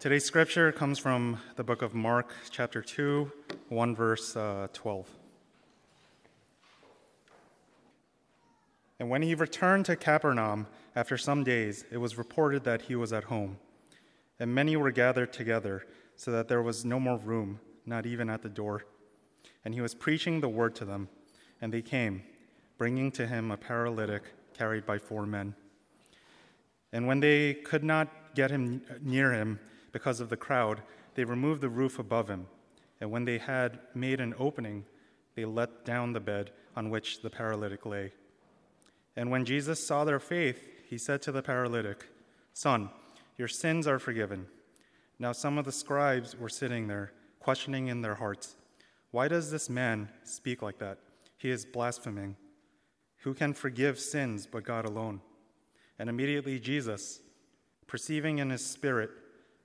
Today's scripture comes from the book of Mark, chapter 2, 1 verse uh, 12. And when he returned to Capernaum after some days, it was reported that he was at home. And many were gathered together, so that there was no more room, not even at the door. And he was preaching the word to them. And they came, bringing to him a paralytic carried by four men. And when they could not get him near him because of the crowd, they removed the roof above him. And when they had made an opening, they let down the bed on which the paralytic lay. And when Jesus saw their faith, he said to the paralytic, Son, your sins are forgiven. Now some of the scribes were sitting there, questioning in their hearts, Why does this man speak like that? He is blaspheming. Who can forgive sins but God alone? And immediately Jesus, perceiving in his spirit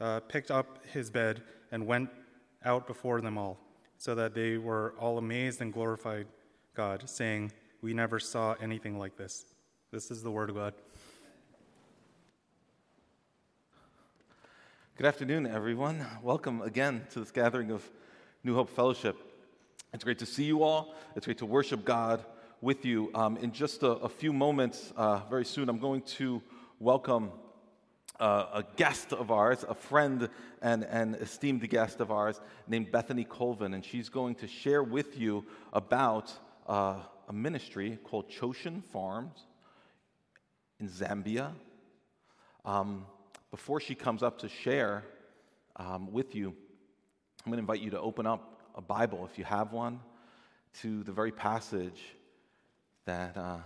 uh, picked up his bed, and went out before them all, so that they were all amazed and glorified God, saying, We never saw anything like this. This is the word of God. Good afternoon, everyone. Welcome again to this gathering of New Hope Fellowship. It's great to see you all. It's great to worship God with you. Um, in just a, a few moments, uh, very soon, I'm going to welcome a guest of ours, a friend and an esteemed guest of ours named Bethany Colvin, and she's going to share with you about uh, a ministry called Choshen Farms in Zambia. Um, before she comes up to share um, with you, I'm going to invite you to open up a Bible, if you have one, to the very passage that, uh,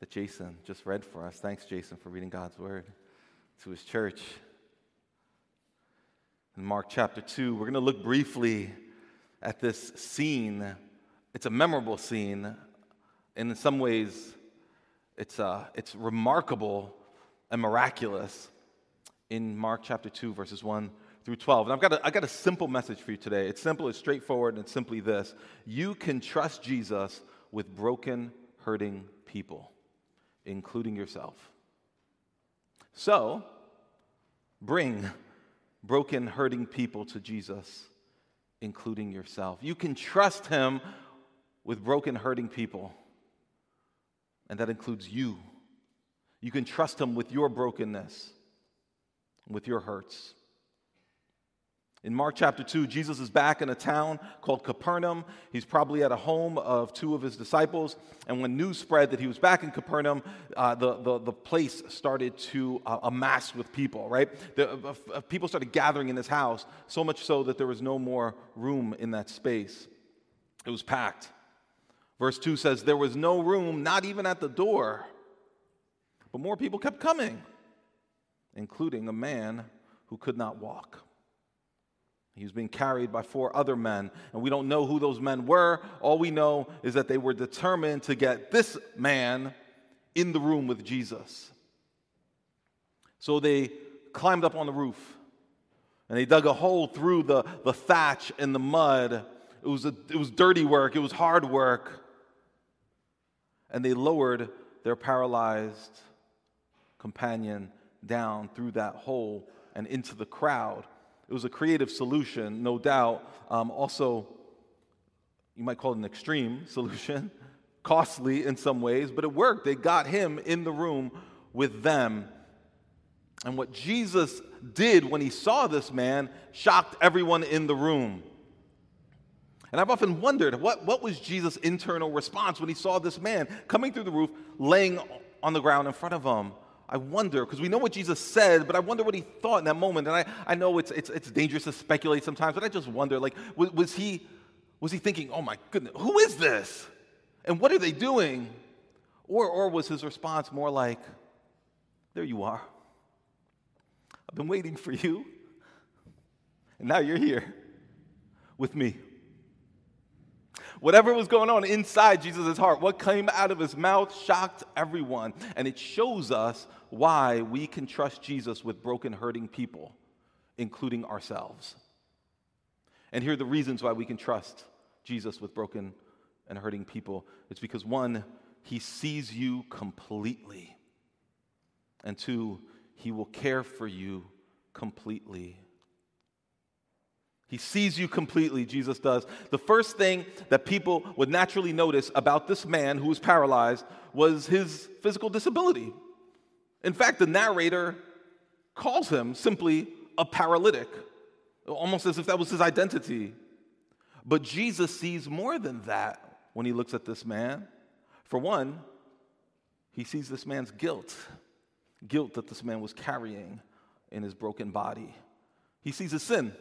that Jason just read for us. Thanks, Jason, for reading God's Word to his church. In Mark chapter 2, we're going to look briefly at this scene. It's a memorable scene, and in some ways, it's, uh, it's remarkable and miraculous in Mark chapter 2, verses 1 through 12. And I've got, a, I've got a simple message for you today. It's simple, it's straightforward, and it's simply this You can trust Jesus with broken, hurting people, including yourself. So, bring broken, hurting people to Jesus, including yourself. You can trust Him with broken, hurting people, and that includes you. You can trust Him with your brokenness, with your hurts. In Mark chapter 2, Jesus is back in a town called Capernaum. He's probably at a home of two of his disciples. And when news spread that he was back in Capernaum, uh, the, the, the, place started to uh, amass with people, right? The, uh, uh, people started gathering in his house, so much so that there was no more room in that space. It was packed. Verse 2 says, There was no room, not even at the door. But more people kept coming, including a man who could not walk. He was being carried by four other men, and we don't know who those men were. All we know is that they were determined to get this man in the room with Jesus. So they climbed up on the roof and they dug a hole through the, the thatch and the mud. It was, a, it was dirty work, it was hard work. And they lowered their paralyzed companion down through that hole and into the crowd. It was a creative solution, no doubt. Um, also, you might call it an extreme solution, costly in some ways, but it worked. They got him in the room with them. And what Jesus did when he saw this man shocked everyone in the room. And I've often wondered what, what was Jesus' internal response when he saw this man coming through the roof, laying on the ground in front of him? I wonder, because we know what Jesus said, but I wonder what he thought in that moment. And I, I know it's, it's, it's dangerous to speculate sometimes, but I just wonder, like, was, was, he, was he thinking, oh my goodness, who is this? And what are they doing? Or, or was his response more like, there you are. I've been waiting for you. And now you're here with me. Whatever was going on inside Jesus' heart, what came out of his mouth shocked everyone. And it shows us why we can trust Jesus with broken, hurting people, including ourselves. And here are the reasons why we can trust Jesus with broken and hurting people. It's because one, he sees you completely. And two, he will care for you completely. He sees you completely, Jesus does. The first thing that people would naturally notice about this man who was paralyzed was his physical disability. In fact, the narrator calls him simply a paralytic, almost as if that was his identity. But Jesus sees more than that when he looks at this man. For one, he sees this man's guilt, guilt that this man was carrying in his broken body. He sees his sin.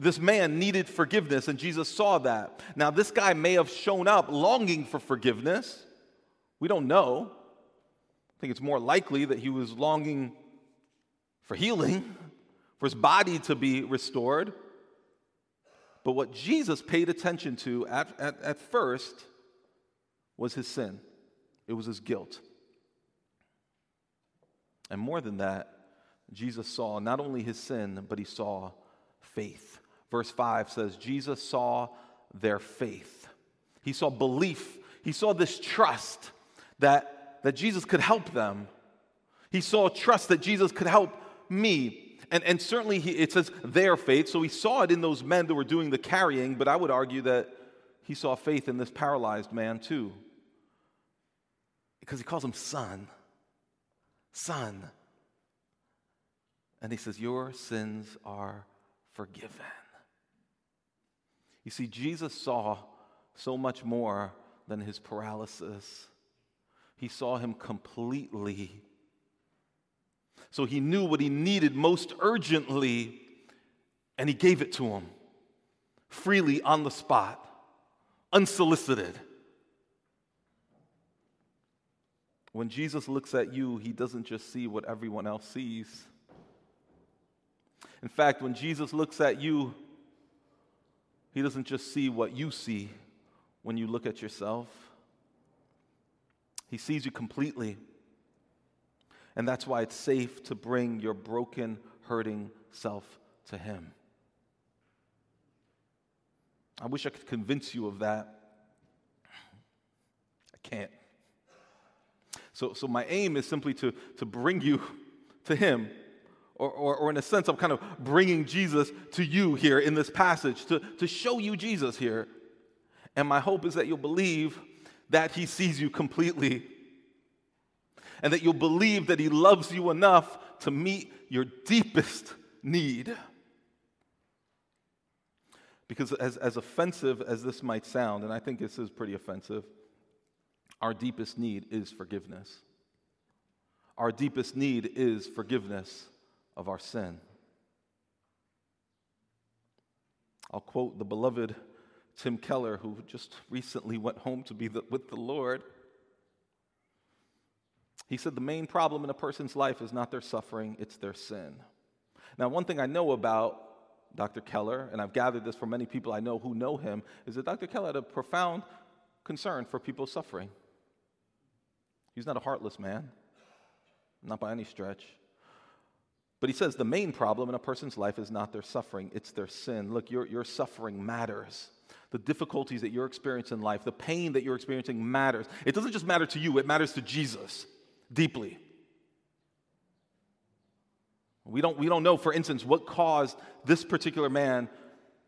This man needed forgiveness, and Jesus saw that. Now, this guy may have shown up longing for forgiveness. We don't know. I think it's more likely that he was longing for healing, for his body to be restored. But what Jesus paid attention to at, at, at first was his sin, it was his guilt. And more than that, Jesus saw not only his sin, but he saw faith. Verse 5 says, Jesus saw their faith. He saw belief. He saw this trust that, that Jesus could help them. He saw trust that Jesus could help me. And, and certainly he, it says their faith. So he saw it in those men that were doing the carrying, but I would argue that he saw faith in this paralyzed man too. Because he calls him son. Son. And he says, Your sins are forgiven. You see, Jesus saw so much more than his paralysis, he saw him completely. So he knew what he needed most urgently, and he gave it to him freely on the spot, unsolicited. When Jesus looks at you, he doesn't just see what everyone else sees. In fact, when Jesus looks at you, he doesn't just see what you see when you look at yourself, He sees you completely. And that's why it's safe to bring your broken, hurting self to Him. I wish I could convince you of that. I can't. So, so my aim is simply to, to bring you to Him or, or, or, in a sense, I'm kind of bringing Jesus to you here in this passage to, to show you Jesus here. And my hope is that you'll believe that He sees you completely and that you'll believe that He loves you enough to meet your deepest need. Because, as, as offensive as this might sound, and I think this is pretty offensive, our deepest need is forgiveness. Our deepest need is forgiveness of our sin. I'll quote the beloved Tim Keller, who just recently went home to be the, with the Lord. He said, The main problem in a person's life is not their suffering, it's their sin. Now, one thing I know about Dr. Keller, and I've gathered this from many people I know who know him, is that Dr. Keller had a profound concern for people's suffering. He's not a heartless man, not by any stretch. But he says the main problem in a person's life is not their suffering, it's their sin. Look, your, your suffering matters. The difficulties that you're experiencing in life, the pain that you're experiencing matters. It doesn't just matter to you, it matters to Jesus deeply. We don't, we don't know, for instance, what caused this particular man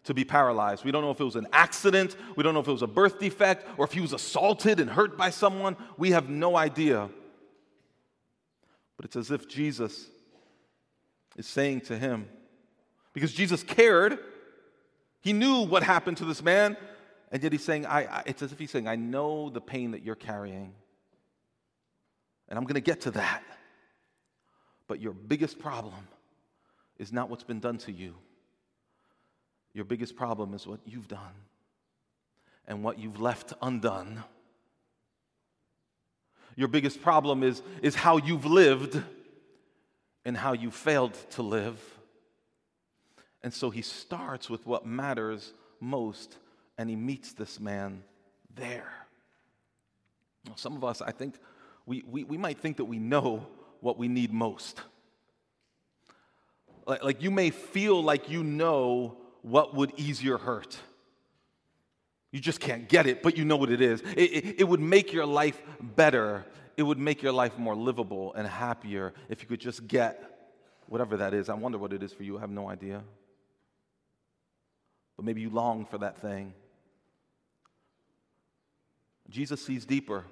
to be paralyzed. We don't know if it was an accident, we don't know if it was a birth defect, or if he was assaulted and hurt by someone. We have no idea. But it's as if Jesus is saying to him. Because Jesus cared. He knew what happened to this man. And yet he's saying, I, I, it's as if he's saying, I know the pain that you're carrying. And I'm going to get to that. But your biggest problem is not what's been done to you. Your biggest problem is what you've done and what you've left undone. Your biggest problem is, is how you've lived and how you failed to live. And so he starts with what matters most, and he meets this man there. Now, some of us, I think, we, we, we might think that we know what we need most. Like, like you may feel like you know what would ease your hurt. You just can't get it, but you know what it is. It, it, it, would make your life better. It would make your life more livable and happier if you could just get whatever that is. I wonder what it is for you. I have no idea. But maybe you long for that thing. Jesus sees deeper.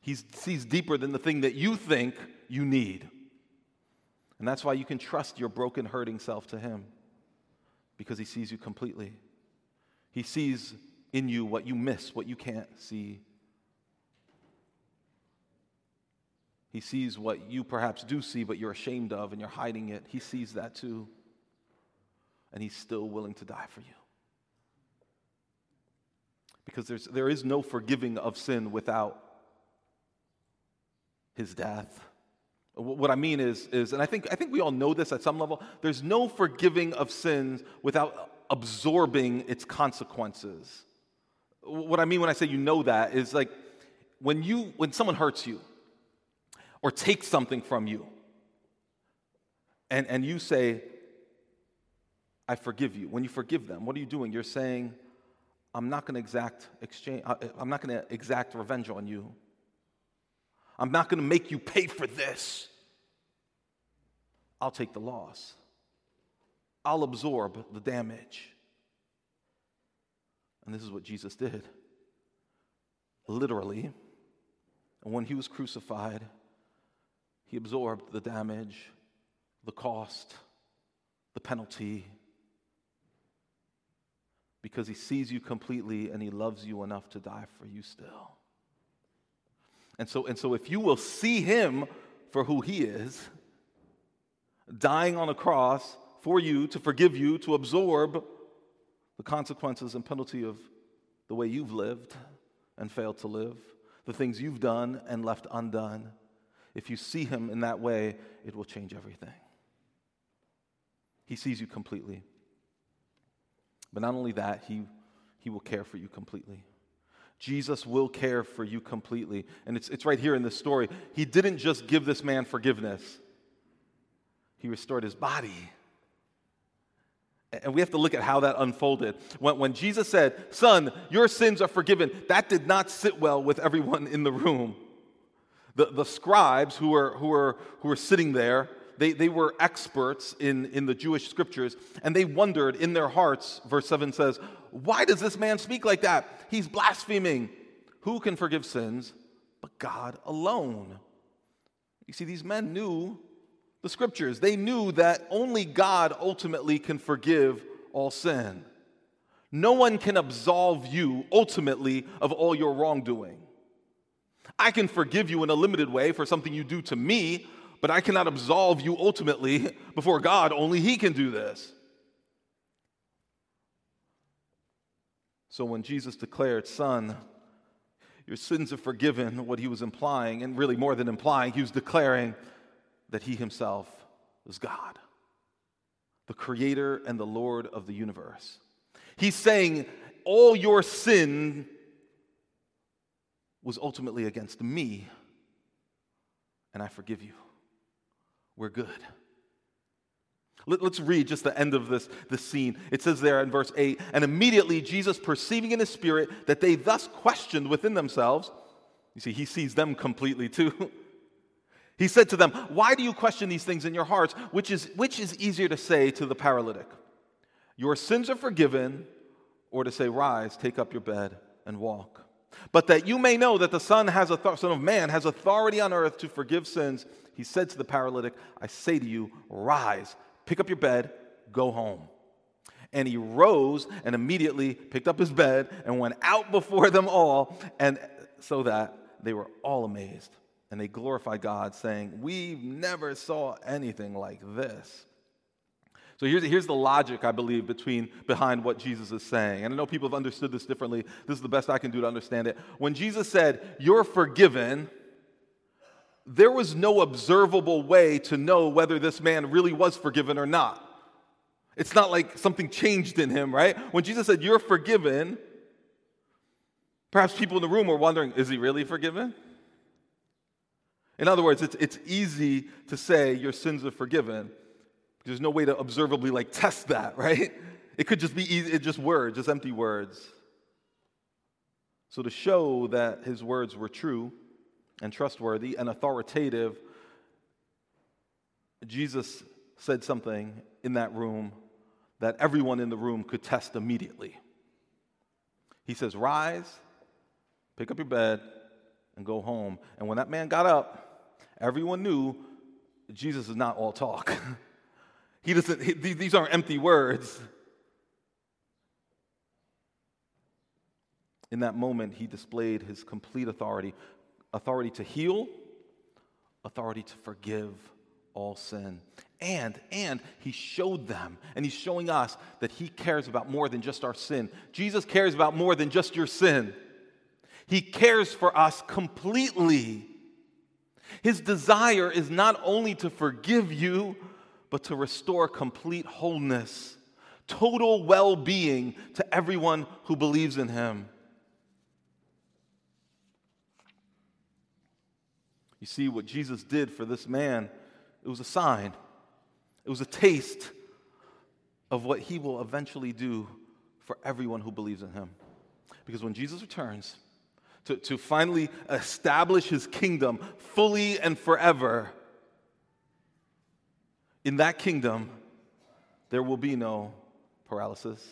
He sees deeper than the thing that you think you need. And that's why you can trust your broken, hurting self to Him because He sees you completely. He sees in you what you miss, what you can't see. He sees what you perhaps do see, but you're ashamed of and you're hiding it. He sees that too. And He's still willing to die for you. Because there's, there is no forgiving of sin without His death. What I mean is, is, and I think, I think we all know this at some level, there's no forgiving of sins without absorbing its consequences. What I mean when I say you know that is like when you when someone hurts you or take something from you, and, and you say, I forgive you. When you forgive them, what are you doing? You're saying, I'm not going to exact exchange, uh, I'm not going to exact revenge on you. I'm not going to make you pay for this. I'll take the loss. I'll absorb the damage. And this is what Jesus did. Literally, when he was crucified, he absorbed the damage, the cost, the penalty, because he sees you completely and he loves you enough to die for you still. And so, and so if you will see him for who he is, dying on a cross for you, to forgive you, to absorb the consequences and penalty of the way you've lived and failed to live, the things you've done and left undone. If you see him in that way, it will change everything. He sees you completely. But not only that, he, he will care for you completely. Jesus will care for you completely. And it's, it's right here in this story. He didn't just give this man forgiveness, he restored his body. And we have to look at how that unfolded. When, when Jesus said, Son, your sins are forgiven, that did not sit well with everyone in the room. The, the scribes who were, who, were, who were sitting there, they, they were experts in, in the Jewish scriptures, and they wondered in their hearts, verse 7 says, Why does this man speak like that? He's blaspheming. Who can forgive sins but God alone? You see, these men knew the scriptures. They knew that only God ultimately can forgive all sin. No one can absolve you ultimately of all your wrongdoing. I can forgive you in a limited way for something you do to me, but I cannot absolve you ultimately before God. Only He can do this. So when Jesus declared, Son, your sins are forgiven, what he was implying, and really more than implying, he was declaring, that he himself was God, the creator and the Lord of the universe. He's saying, All your sin was ultimately against me, and I forgive you. We're good. Let, us read just the end of this, this scene. It says there in verse 8 And immediately Jesus, perceiving in his spirit that they thus questioned within themselves, you see, he sees them completely too. He said to them, Why do you question these things in your hearts? Which is, which is easier to say to the paralytic, Your sins are forgiven, or to say, Rise, take up your bed, and walk? But that you may know that the Son, has Son of Man has authority on earth to forgive sins, he said to the paralytic, I say to you, Rise, pick up your bed, go home. And he rose and immediately picked up his bed and went out before them all, and so that they were all amazed and they glorified God, saying, We never saw anything like this. So here's, here's the logic, I believe, between, behind what Jesus is saying. And I know people have understood this differently. This is the best I can do to understand it. When Jesus said, You're forgiven, there was no observable way to know whether this man really was forgiven or not. It's not like something changed in him, right? When Jesus said, You're forgiven, perhaps people in the room were wondering, Is he really forgiven? In other words, it's, it's easy to say your sins are forgiven. There's no way to observably like test that, right? It could just be easy, just words, just empty words. So to show that his words were true and trustworthy and authoritative, Jesus said something in that room that everyone in the room could test immediately. He says, Rise, pick up your bed, and go home. And when that man got up, everyone knew Jesus is not all talk. he doesn't, he, these aren't empty words. In that moment, he displayed his complete authority authority to heal, authority to forgive all sin. And, and he showed them, and he's showing us that he cares about more than just our sin. Jesus cares about more than just your sin. He cares for us completely. His desire is not only to forgive you, but to restore complete wholeness, total well being to everyone who believes in him. You see, what Jesus did for this man, it was a sign, it was a taste of what he will eventually do for everyone who believes in him. Because when Jesus returns, to, to finally establish his kingdom fully and forever, in that kingdom, there will be no paralysis.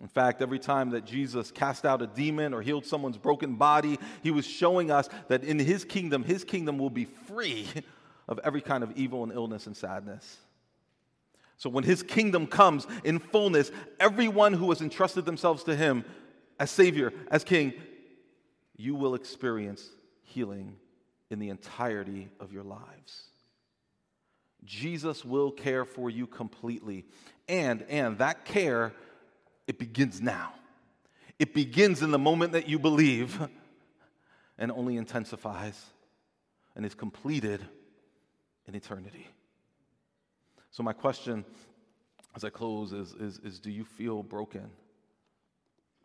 In fact, every time that Jesus cast out a demon or healed someone's broken body, he was showing us that in his kingdom, his kingdom will be free of every kind of evil and illness and sadness. So when his kingdom comes in fullness, everyone who has entrusted themselves to him as Savior, as King, you will experience healing in the entirety of your lives. Jesus will care for you completely. And, and that care, it begins now. It begins in the moment that you believe and only intensifies and is completed in eternity. So, my question as I close is, is, is do you feel broken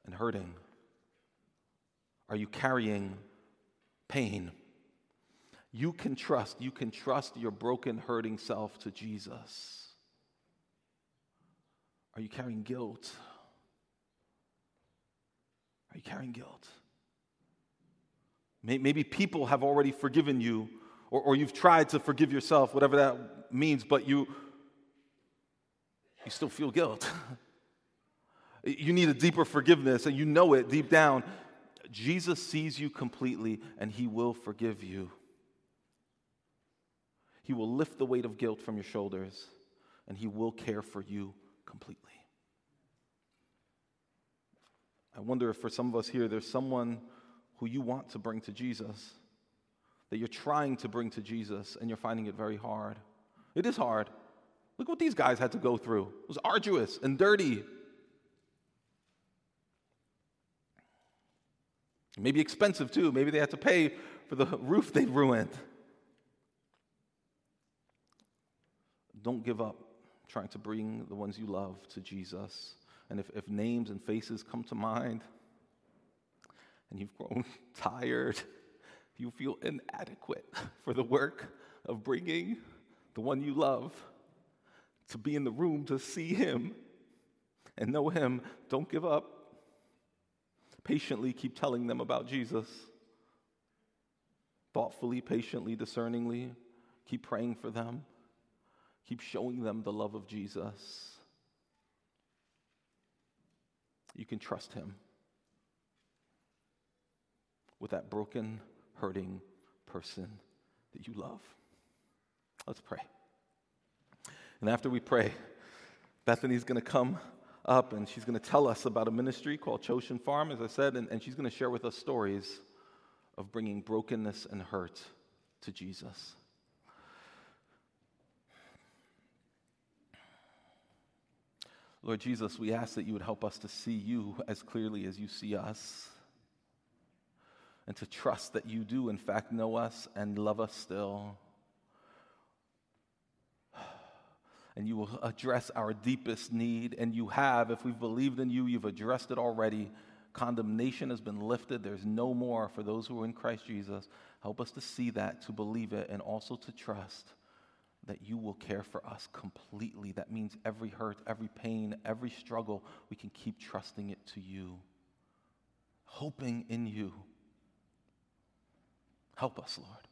and hurting? Are you carrying pain? You can trust, you can trust your broken, hurting self to Jesus. Are you carrying guilt? Are you carrying guilt? Maybe people have already forgiven you, or, or you've tried to forgive yourself, whatever that means, but you, you still feel guilt. you need a deeper forgiveness, and you know it deep down. Jesus sees you completely, and He will forgive you. He will lift the weight of guilt from your shoulders, and He will care for you completely. I wonder if for some of us here, there's someone who you want to bring to Jesus, that you're trying to bring to Jesus, and you're finding it very hard. It is hard. Look what these guys had to go through. It was arduous and dirty. Maybe expensive too. Maybe they had to pay for the roof they ruined. Don't give up trying to bring the ones you love to Jesus. And if, if names and faces come to mind, and you've grown tired, you feel inadequate for the work of bringing the one you love to be in the room to see him and know him, don't give up. Patiently keep telling them about Jesus. Thoughtfully, patiently, discerningly, keep praying for them. Keep showing them the love of Jesus. You can trust him with that broken, hurting person that you love. Let's pray. And after we pray, Bethany's going to come up and she's going to tell us about a ministry called Choshen Farm, as I said, and, and she's going to share with us stories of bringing brokenness and hurt to Jesus. Lord Jesus, we ask that you would help us to see you as clearly as you see us and to trust that you do, in fact, know us and love us still. and you will address our deepest need. And you have. If we've believed in you, you've addressed it already. Condemnation has been lifted. There's no more for those who are in Christ Jesus. Help us to see that, to believe it, and also to trust that you will care for us completely. That means every hurt, every pain, every struggle, we can keep trusting it to you, hoping in you. Help us, Lord.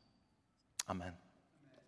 Amen.